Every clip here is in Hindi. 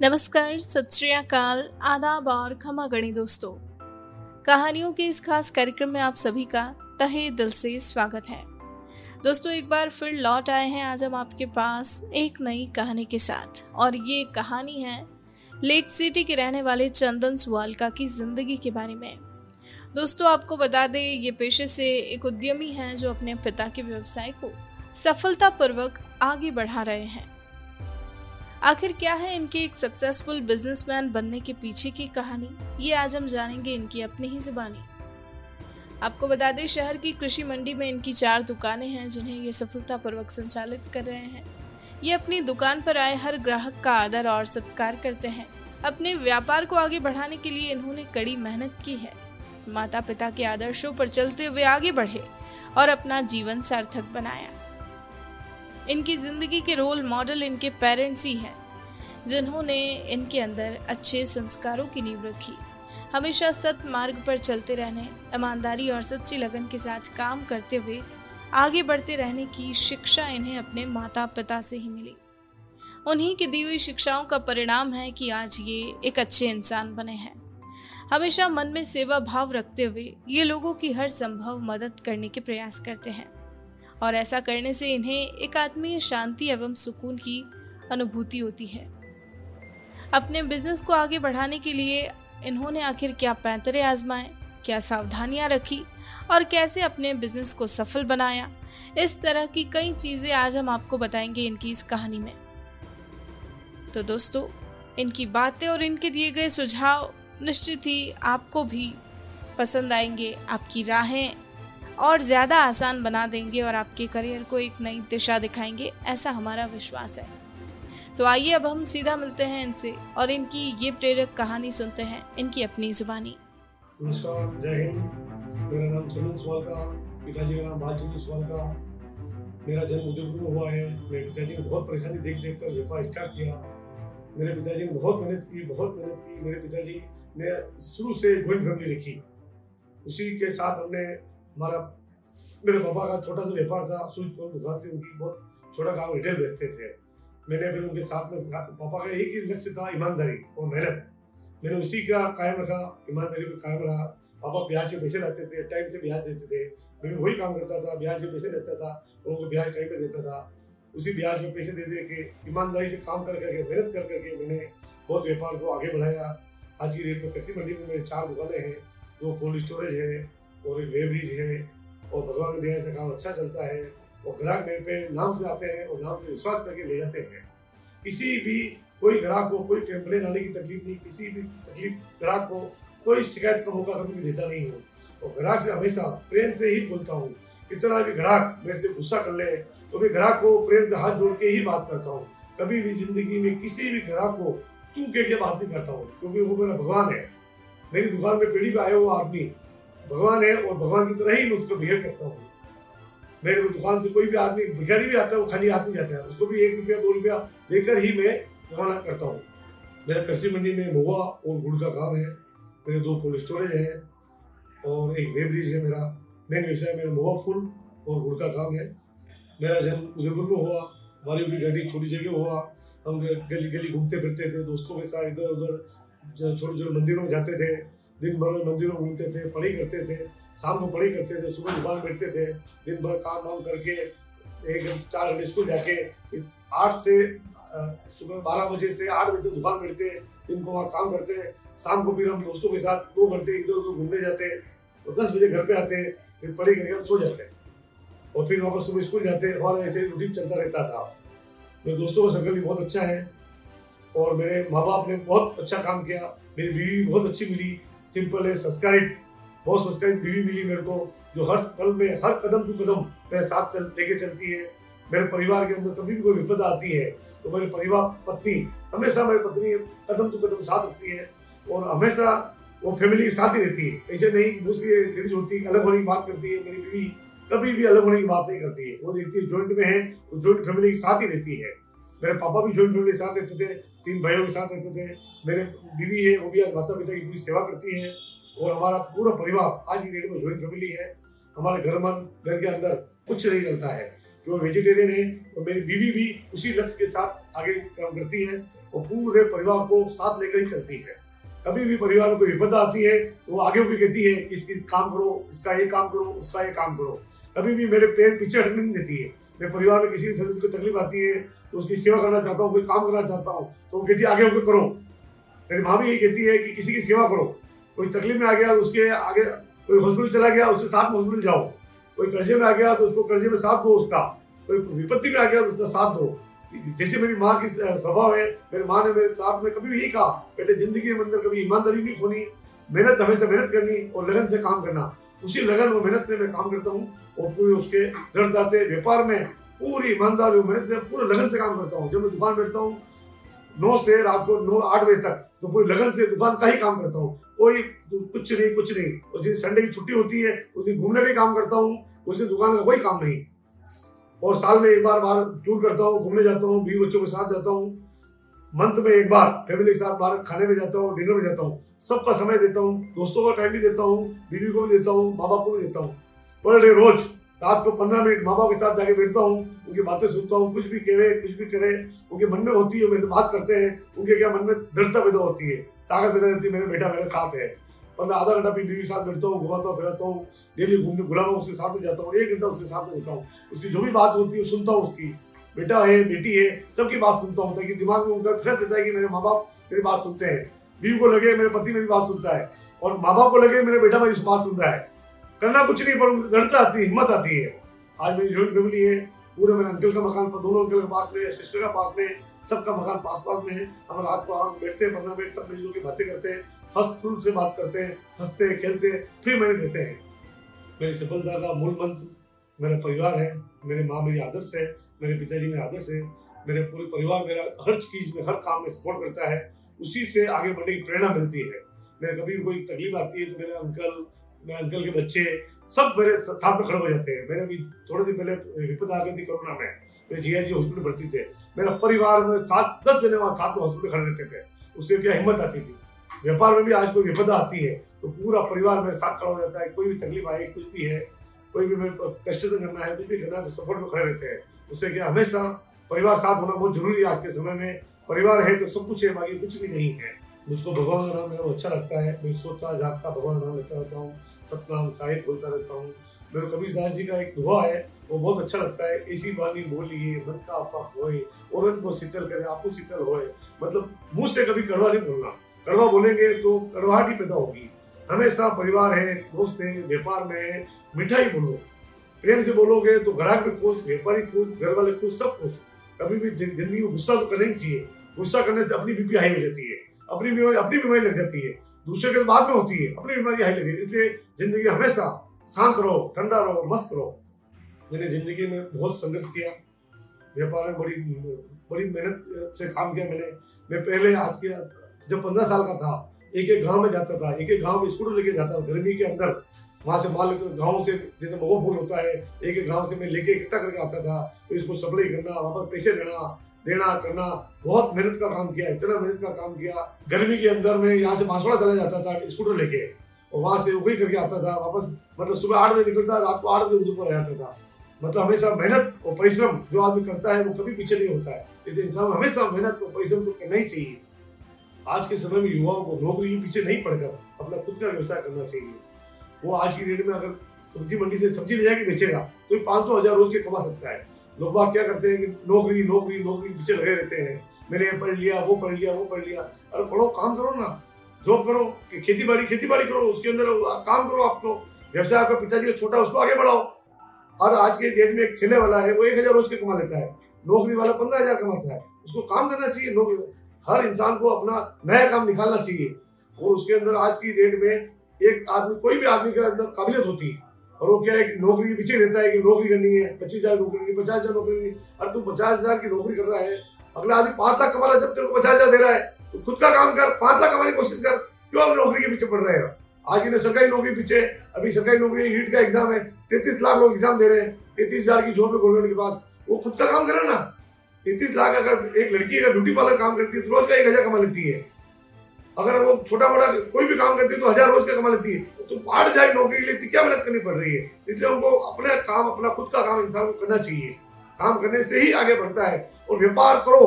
नमस्कार, सत श्रीकाल आदाब और खमा गणी दोस्तों। कहानियों के इस खास कार्यक्रम में आप सभी का तहे दिल से स्वागत है। दोस्तों, एक बार फिर लौट आए हैं आज हम आपके पास एक नई कहानी के साथ। और ये कहानी है लेक सिटी के रहने वाले चंदन सुवालका की ज़िंदगी के बारे में। दोस्तों, आपको बता दें, ये पेशे से एक उद्यमी हैं जो अपने पिता के व्यवसाय को सफलतापूर्वक आगे बढ़ा रहे हैं। आखिर क्या है इनके एक सक्सेसफुल बिजनेसमैन बनने के पीछे की कहानी? ये आज हम जानेंगे इनकी अपनी ही जुबानी। आपको बता दें, शहर की कृषि मंडी में इनकी चार दुकानें हैं, जिन्हें ये सफलतापूर्वक संचालित कर रहे हैं। ये अपनी दुकान पर आए हर ग्राहक का आदर और सत्कार करते हैं। अपने व्यापार को आगे बढ़ाने के लिए इन्होंने कड़ी मेहनत की है। माता पिता के आदर्शों पर चलते हुए आगे बढ़े और अपना जीवन सार्थक बनाया। इनकी ज़िंदगी के रोल मॉडल इनके पेरेंट्स ही हैं, जिन्होंने इनके अंदर अच्छे संस्कारों की नींव रखी। हमेशा सत मार्ग पर चलते रहने, ईमानदारी और सच्ची लगन के साथ काम करते हुए आगे बढ़ते रहने की शिक्षा इन्हें अपने माता पिता से ही मिली। उन्हीं की दी हुई शिक्षाओं का परिणाम है कि आज ये एक अच्छे इंसान बने हैं। हमेशा मन में सेवा भाव रखते हुए ये लोगों की हर संभव मदद करने के प्रयास करते हैं। और ऐसा करने से इन्हें एक आत्मीय शांति एवं सुकून की अनुभूति होती है। अपने बिज़नेस को आगे बढ़ाने के लिए इन्होंने आखिर क्या पैंतरे आजमाए, क्या सावधानियाँ रखी और कैसे अपने बिज़नेस को सफल बनाया? इस तरह की कई चीज़ें आज हम आपको बताएँगे इनकी इस कहानी में। तो दोस्तों, इनकी बातें और इनके दिए गए सुझाव निश्चित ही आपको भी पसंद आएँगे। आपकी राहें और ज़्यादा आसान बना देंगे और आपके करियर को एक नई दिशा दिखाएँगे, ऐसा हमारा विश्वास है। तो आइए अब हम सीधा मिलते हैं इनसे और इनकी ये प्रेरक कहानी सुनते हैं, इनकी अपनी जुबानी। नमस्कार, जय हिंद। मेरा नाम चंदन सुवाल का, पिताजी का नाम बालचंद्र सुवाल का। मेरा जन्म उदयपुर में हुआ है। मेरे पिताजी ने बहुत परेशानी देख देख कर व्यापार स्टार्ट किया। मेरे पिताजी ने बहुत मेहनत की, बहुत मेहनत की। मेरे पिताजी ने शुरू से जॉइंट फैमिली रखी। उसी के साथ हमने हमारा, मेरे पापा का छोटा सा व्यापार था स्वीट दुकान थी उनकी बहुत छोटा काम रिटेल बेचते थे। मैंने फिर उनके साथ में पापा का एक ही लक्ष्य था ईमानदारी और मेहनत। मैंने उसी का कायम रखा, ईमानदारी पर कायम रहा। पापा ब्याज के पैसे लाते थे टाइम से ब्याज देते थे। मैं भी वही काम करता था, ब्याज के पैसे देता था उनको ब्याज टाइम पे देता था। उसी ब्याज में पैसे दे दे के, ईमानदारी से काम कर करके, मेहनत कर करके मैंने बहुत व्यापार को आगे बढ़ाया। आज की डेट में कृषि मंडी में मेरे चार दुकानें हैं, दो कोल्ड स्टोरेज है और एक वेब्रिज है, और भगवान की दया से काम अच्छा चलता है, और ग्राहक मेरे पे नाम से आते हैं, और नाम से विश्वास करके ले जाते हैं। किसी भी, कोई ग्राहक को कोई कंप्लेन आने की तकलीफ़ नहीं, किसी भी तकलीफ़ ग्राहक को कोई शिकायत का मौका कभी देता नहीं हूँ। और ग्राहक से हमेशा प्रेम से ही बोलता हूँ, कितना भी ग्राहक मेरे से गुस्सा कर ले तो मैं ग्राहक को प्रेम से हाथ जोड़ के ही बात करता हूँ। कभी भी ज़िंदगी में किसी भी ग्राहक को तू कह के बात नहीं करता हूँ, क्योंकि वो मेरा भगवान है। मेरी दुकान में पीढ़ी पे आया हुआ आदमी भगवान है और भगवान की तरह ही मैं उसको बिहेव करता हूँ। मेरे को दुकान से कोई भी आदमी, भिखारी भी आता है, वो खाली हाथ नहीं जाता है। उसको भी एक रुपया, दो रुपया देकर ही मैं रवाना करता हूँ। मेरा कृषि मंडी में महुआ और गुड़ का काम है। मेरे दो कोल्ड स्टोरेज है और एक वेब्रिज है मेरा। मेन व्यवसाय मेरा महुआ फूल और गुड़ का काम है। मेरा जन्म उदयपुर में हुआ। वाली की गड्डी छोटी जगह हुआ। हम गली गली घूमते फिरते थे, दोस्तों के साथ इधर उधर छोटे छोटे मंदिरों में जाते थे। दिन भर मंदिरों में घूमते थे, पढ़ाई करते थे, शाम को पढ़ाई करते थे, सुबह दुकान बैठते थे, दिन भर काम वाम करके, एक चार घंटे स्कूल जाके आठ से सुबह बारह बजे से आठ बजे दुकान बैठते, दिन को वहाँ काम करते, शाम को फिर हम दोस्तों के साथ दो घंटे इधर उधर घूमने जाते, और दस बजे घर पे आते, फिर पढ़ाई करके सो जाते, और फिर वापस सुबह स्कूल जाते, और ऐसे रूटीन चलता रहता था। मेरे दोस्तों का सर्कल भी बहुत अच्छा है, और मेरे माँ बाप ने बहुत अच्छा काम किया, मेरी बीवी भी बहुत अच्छी मिली सिंपल है, संस्कारित। बहुत संस्कारित बीवी मिली मेरे को, जो हर पल में, हर कदम टू कदम मेरे साथ चल, लेके चलती है। मेरे परिवार के अंदर कभी भी कोई विपदा आती है तो मेरे परिवार, पत्नी, हमेशा मेरी पत्नी कदम टू कदम साथ रखती है और हमेशा वो फैमिली के साथ ही रहती है। ऐसे नहीं दूसरी होती है, अलग होने की बात करती है, मेरी बीवी कभी भी अलग होने की बात नहीं करती है। वो देखती है ज्वाइंट में है तो ज्वाइंट फैमिली के साथ ही रहती है। मेरे पापा भी ज्वाइंट फैमिली के साथ रहते थे, तीन भाइयों के साथ रहते थे। मेरे बीवी है, वो भी आज माता पिता की पूरी सेवा करती है और हमारा पूरा परिवार आज की डेट में ज्वाइंट फैमिली है। हमारे घर मन, घर के अंदर कुछ नहीं चलता है। जो वेजिटेरियन है, और मेरी बीवी भी उसी लक्ष्य के साथ आगे काम करती है और पूरे परिवार को साथ लेकर ही चलती है। कभी भी परिवार में कोई विपदा आती है तो वो आगे भी कहती है कि इसकी काम करो, इसका ये काम करो, उसका ये काम करो। कभी भी मेरे पैर पीछे हटने नहीं देती है। मेरे परिवार में किसी भी सदस्य को तकलीफ़ आती है तो उसकी सेवा करना चाहता हूँ, कोई काम करना चाहता हूँ तो वो कहती है, आगे होकर करो। मेरी माँ भी यही कहती है कि किसी की सेवा करो। कोई तकलीफ़ में आ गया तो उसके आगे कोई हॉस्पिटल चला गया, उसके साथ में हॉस्पिटल जाओ। कोई कर्जे में आ गया तो उसको कर्जे में साथ दो उसका। कोई विपत्ति में आ गया तो उसका साथ दो। जैसे मेरी माँ की स्वभाव है, मेरी माँ ने मेरे साथ में कभी भी यही कहा बेटे ज़िंदगी के अंदर कभी ईमानदारी नहीं खोनी, मेहनत, हमेशा मेहनत करनी और लगन से काम करना। उसी लगन और मेहनत से मैं काम करता हूँ और पूरे उसके दृढ़ता से, व्यापार में पूरी ईमानदारी मेहनत से पूरे लगन से काम करता हूँ। जब मैं दुकान बैठता हूँ, नौ से रात को नौ, आठ बजे तक तो पूरी लगन से दुकान का ही काम करता हूँ। कोई कुछ नहीं कुछ नहीं। और जिस संडे की छुट्टी होती है, उस दिन घूमने का काम करता हूँ, उस दिन दुकान का कोई काम नहीं। और साल में एक बार बाहर टूर करता हूँ, घूमने जाता हूँ, बीवी बच्चों के साथ जाता हूँ। मंथ में एक बार फैमिली के साथ बाहर खाने में जाता हूँ डिनर में जाता हूँ। सबका समय देता हूँ, दोस्तों का टाइम भी देता हूँ, बीवी को भी देता हूँ माँ बाप को भी देता हूँ। पर डे रोज, रात को पंद्रह मिनट माँ बाप के साथ जाके बैठता हूँ, उनकी बातें सुनता हूँ, कुछ भी कहे, कुछ भी करे, उनके मन में होती है, मेरे बात करते हैं, उनके क्या मन में दृढ़ता पैदा होती है, ताकत पैदा होती है, मेरे बेटा मेरे साथ है। और मैं आधा घंटा अपनी बीवी के साथ बैठता हूँ, घुमाता हूँ, फिराता हूँ डेली घूमने गुलाम उसके साथ में जाता हूँ, एक घंटा उसके साथ में रहता हूँ। उसकी जो भी बात होती है, सुनता हूँ उसकी। बेटा है, बेटी है, सबकी बात सुनता हूँ, ताकि दिमाग में उनका फ्रेश रहता है कि मेरे माँ बाप मेरी बात सुनते हैं। बीवी को लगे मेरे पति मेरी बात सुनता है, और माँ बाप को लगे मेरे बेटा मेरी बात सुन रहा है। करना कुछ नहीं, पर दृढ़ता आती है, हिम्मत आती है। आज मेरी जॉइंट फैमिली है, पूरे मेरे अंकल का मकान दोनों अंकल के पास में सिस्टर का पास में, सबका मकान पास पास में है। हम रात को आराम से बैठते हैं, पंद्रह मिनट सब मिलजुल के बातें करते हैं, हंस फूल से बात करते हैं, हँसते हैं, खेलते हैं, फ्री माइंड रहते हैं। मेरी सफलता का मूल मंत्र, मेरा परिवार है, मेरे माँ मेरी आदर्श है मेरे पिताजी मेरे आदर्श है, मेरे पूरे परिवार, मेरा हर चीज़ में, हर काम में सपोर्ट करता है, उसी से आगे बढ़ने की प्रेरणा मिलती है। मेरे कभी कोई तकलीफ़ आती है तो मेरे अंकल मेरे अंकल के बच्चे, सब मेरे साथ में खड़े हो जाते हैं। मेरे भी थोड़े दिन पहले विपद आ गई थी कोरोना में, मेरे जिया जी हॉस्पिटल भर्ती थे। मेरा परिवार में सात, दस जने वहाँ साथ में हॉस्पिटल खड़े रहते थे। उससे क्या हिम्मत आती थी? व्यापार में भी आज कोई विपदा आती है तो पूरा परिवार मेरे साथ खड़ा हो जाता है। कोई भी तकलीफ़ आए, कुछ भी है, कोई भी मेरे कष्ट से करना है, कुछ भी करना है तो सपोर्ट में खड़े रहते हैं। उससे क्या हमेशा परिवार साथ होना बहुत ज़रूरी है आज के समय में। परिवार है तो सब कुछ है, बाकी कुछ भी नहीं है। मुझको भगवान का नाम मेरा अच्छा लगता है। मैं सोचता जागता, भगवान नाम लेता रहता हूँ। सतनाम साहिब बोलता रहता हूँ। मेरे कबीर दास जी का एक दुआ है, वो बहुत अच्छा लगता है। ऐसी बानी बोलिए, मन का आपा होए और उनको शीतल करे, आपको शीतल होए। मतलब मुँह से कभी कड़वा नहीं बोलना। कड़वा बोलेंगे तो कड़वाहट ही पैदा होगी। हमेशा परिवार है, दोस्त है, व्यापार में है, मिठाई बोलो। प्रेम से बोलोगे तो ग्राहक भी खुश व्यापारी खुश, घर वाले खुश, सब खुश। कभी भी ज़िंदगी में गुस्सा तो करना ही चाहिए। गुस्सा करने से अपनी बीपी हाई हो जाती है। अपनी बीमारी अपनी बीमारी लग जाती है। दूसरे के बाद में होती है। अपनी बीमारी हाई लगी इसलिए ज़िंदगी हमेशा शांत रहो, ठंडा रहो, मस्त रहो। मैंने ज़िंदगी में बहुत संघर्ष किया। व्यापार में बड़ी बड़ी मेहनत से काम किया मैंने। मैं पहले आज के जब पंद्रह साल का था एक एक गाँव में जाता था। एक एक गाँव में स्कूटर लेके जाता था। गर्मी के अंदर वहाँ से माल गाँव से, जैसे मगो फूल होता है, एक एक गाँव से मैं लेके इकट्ठा करके आता था तो इसको सप्लाई करना वापस पैसे देना देना, करना, बहुत मेहनत का काम किया, इतना मेहनत का काम किया। गर्मी के अंदर में यहाँ से बांसवाड़ा चला जाता था, स्कूटर लेके, और वहाँ से वही करके आता था, वापस मतलब सुबह आठ बजे निकलता, रात को आठ बजे उधर पर जाता था। मतलब हमेशा मेहनत और परिश्रम जो आदमी करता है, वो कभी पीछे नहीं होता है। इसलिए इंसान हमेशा मेहनत और परिश्रम तो करना ही चाहिए। आज के समय में युवाओं को नौकरी पीछे नहीं पड़कर अपना खुद का व्यवसाय करना चाहिए। वो आज की डेट में अगर सब्ज़ी मंडी से सब्ज़ी ले जाके बेचेगा तो पाँच सौ हज़ार रोज के कमा सकता है। लोग बात क्या करते हैं कि नौकरी नौकरी नौकरी पीछे लगे रहते हैं। मैंने पढ़ लिया, वो पढ़ लिया, वो पढ़ लिया। अरे पढ़ो, काम करो ना। जॉब करो, कि खेती बाड़ी खेती बाड़ी करो, उसके अंदर काम करो आप तो। व्यवसाय आपका पिताजी का छोटा, उसको आगे बढ़ाओ। और आज के डेट में एक ठेले वाला है, वो एक हज़ार रोज के कमा लेता है। नौकरी वाला पंद्रह हज़ार कमाता है। उसको काम करना चाहिए हर इंसान को अपना नया काम निकालना चाहिए। और उसके अंदर आज की डेट में एक आदमी, कोई भी आदमी के अंदर काबिलियत होती है। और वो क्या है नौकरी के पीछे रहता है कि नौकरी करनी है, पच्चीस हज़ार नौकरी करनी पचास हज़ार नौकरी करनी अरे तू पचास हज़ार की नौकरी कर रहा है, अगला आदमी पाँच लाख कमा रहा है, जब तेरे को पचास हज़ार दे रहा है तो खुद का काम कर, पाँच लाख कमाने की कोशिश कर, क्यों हम नौकरी के पीछे पड़ रहे हैं? आज की सरकारी नौकरी पीछे, अभी सरकारी नौकरी नीट का एग्ज़ाम है, तैतीस लाख लोग एग्ज़ाम दे रहे हैं, तैतीस हज़ार की जॉब है गवर्नमेंट के पास, वो खुद का काम करे ना। तैतीस लाख अगर एक लड़की अगर ब्यूटी पार्लर काम करती है तो रोज का एक हज़ार कमा लेती है। अगर वो छोटा मोटा कोई भी काम करती है तो हज़ार रोज का कमा लेती है। तो बाढ़ जाए, नौकरी के लिए क्या मेहनत करनी पड़ रही है? इसलिए उनको अपने काम, अपना खुद का काम इंसान को करना चाहिए। काम करने से ही आगे बढ़ता है। और व्यापार करो।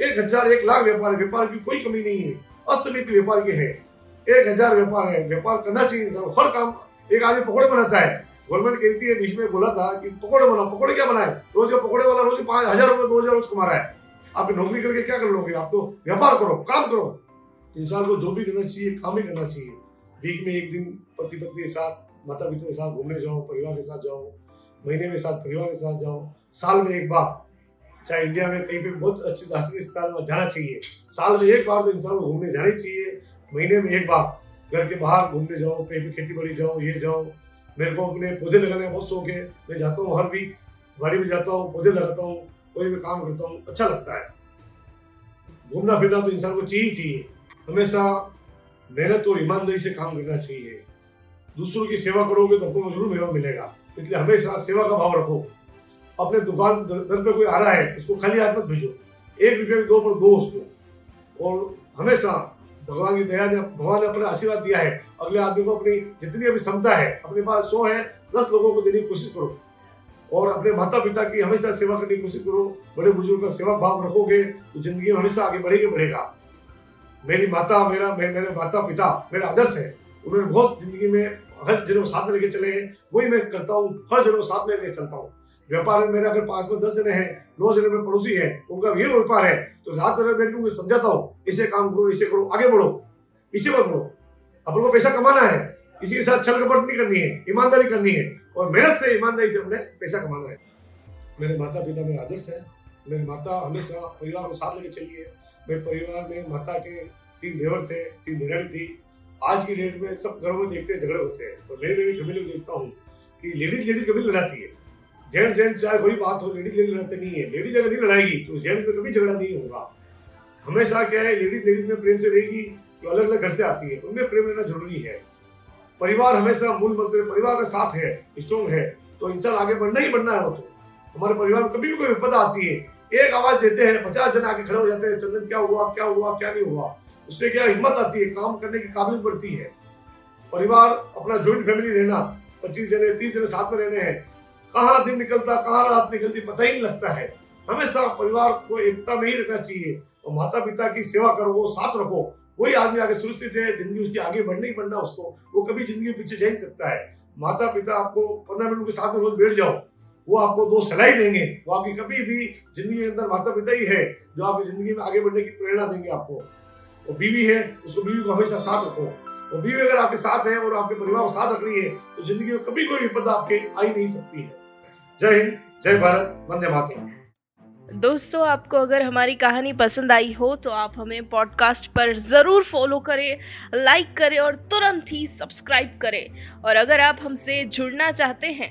एक हज़ार, एक लाख व्यापार व्यापार की कोई कमी नहीं है। असीमित व्यापार के है। एक हज़ार व्यापार है। व्यापार करना चाहिए इंसान हर काम एक आदमी पकौड़े बनाता है। गवर्नमेंट कहती है, बीच में बोला था कि पकौड़े बनाओ। पकौड़े क्या बनाए? रोज का पकौड़े वाला रोज पाँच हज़ार रुपए दो हज़ार, रोज कमा रहा है। आप नौकरी करके क्या कर लोगे? आप तो व्यापार करो, काम करो। इंसान को जो भी करना चाहिए, काम ही करना चाहिए। वीक में एक दिन पति पत्नी के साथ माता पिता के साथ घूमने जाओ परिवार के साथ जाओ महीने में साथ परिवार के साथ जाओ साल में एक बार, चाहे इंडिया में कहीं पे बहुत अच्छे दार्शनिक स्थान में जाना चाहिए। साल में एक बार तो इंसान को घूमने जाना ही चाहिए। महीने में एक बार, घर के बाहर घूमने जाओ कहीं भी खेती बाड़ी जाओ ये जाओ मेरे को अपने पौधे लगाने का बहुत शौक है। मैं जाता हूँ हर वीक गाड़ी में जाता हूँ, पौधे लगाता हूँ, कोई भी काम करता हूँ अच्छा लगता है। घूमना फिरना तो इंसान को चाहिए ही चाहिए। हमेशा मेहनत और ईमानदारी से काम करना चाहिए। दूसरों की सेवा करोगे तो आपको ज़रूर मेवा मिलेगा। इसलिए हमेशा सेवा का भाव रखो। अपने दुकान दर पे कोई आ रहा है, उसको खाली हाथ मत भेजो। एक रुपये दो पर दो उसको। और हमेशा भगवान की दया ने, भगवान ने अपना आशीर्वाद दिया है। अगले आदमी को अपनी जितनी अभी क्षमता है, अपने पास सौ है, दस लोगों को देने की कोशिश करो। और अपने माता पिता की हमेशा सेवा करने की कोशिश करो। बड़े बुज़ुर्ग का सेवा भाव रखोगे तो ज़िंदगी में हमेशा आगे बढ़ेगा बढ़ेगा। मेरी माता, मेरा, मेरे माता पिता, मेरा आदर्श है, उन्होंने बहुत ज़िंदगी में हर जनों साथ में लेके चले हैं, वही मैं करता हूँ, हर जनों साथ में लेके चलता हूँ। व्यापार में मेरे अगर पास में दस जने हैं, नौ जने में पड़ोसी है, उनका ये व्यापार है तो रात में मैं उनको समझाता हूँ, इसे काम करो, इसे करो, आगे बढ़ो, पीछे मत बढ़ो। अपन को पैसा कमाना है, इसी के साथ छल कपट नहीं करनी है, ईमानदारी करनी है, और मेहनत से ईमानदारी से अपने पैसा कमाना है। मेरे माता पिता मेरा आदर्श है मेरे माता हमेशा परिवार को साथ लेके चलिए मेरे परिवार में माता के तीन देवर थे, तीन देवरानी थी। आज की डेट में सब घरों में देखते हैं, झगड़े होते हैं। तो मेरे मेरी फैमिली को देखता हूँ कि लेडीज़ लेडीज़ कभी लड़ाती है। जेंट्स जेंट्स चाहे वही बात हो, लेडीज़ लेडीज़ लड़ते नहीं है। लेडीज़ अगर नहीं लड़ाएगी तो जेंट्स में कभी झगड़ा नहीं होगा। हमेशा क्या है, लेडीज़ लेडीज़ में प्रेम से रहेगी जो अलग अलग घर से आती है। उनमें प्रेम रहना ज़रूरी है। परिवार हमेशा मूल मंत्र परिवार का साथ है स्ट्रॉन्ग है। तो इंसान आगे बढ़ना ही बढ़ना है वो तो। हमारे परिवार में कभी भी कोई विपदा आती है एक आवाज़ देते हैं, पचास जन आके खड़े हो जाते हैं, चंदन क्या हुआ क्या हुआ, क्या नहीं हुआ? उससे क्या हिम्मत आती है? काम करने की काबिलियत बढ़ती है। परिवार, अपना ज्वाइंट फैमिली रहना, पच्चीस जने, तीस जने साथ में रहने हैं। कहाँ दिन निकलता, कहाँ रात निकलती, पता ही नहीं लगता है। हमेशा परिवार को एकता में ही रखना चाहिए और माता पिता की सेवा करो, वो साथ रखो। वही आदमी आगे सुरक्षित है, ज़िंदगी उसकी आगे बढ़ने ही बढ़ना उसको, वो कभी ज़िंदगी पीछे जा ही सकता है। माता पिता आपको पंद्रह मिनट के साथ में रोज बैठ जाओ। वो आपको दो सलाह देंगे। वो आपकी कभी भी ज़िंदगी के अंदर माता पिता ही है जो आपकी ज़िंदगी में आगे बढ़ने की प्रेरणा देंगे आपको। और बीवी है, उसको बीवी को हमेशा साथ रखो। और बीवी अगर आपके साथ है और आपके परिवार को साथ रख रही है तो ज़िंदगी में कभी कोई विपदा आपके आ ही नहीं सकती है। जय हिंद, जय भारत, वंदे मातरम। दोस्तों, आपको अगर हमारी कहानी पसंद आई हो तो आप हमें पॉडकास्ट पर ज़रूर फॉलो करें लाइक करें और तुरंत ही सब्सक्राइब करें। और अगर आप हमसे जुड़ना चाहते हैं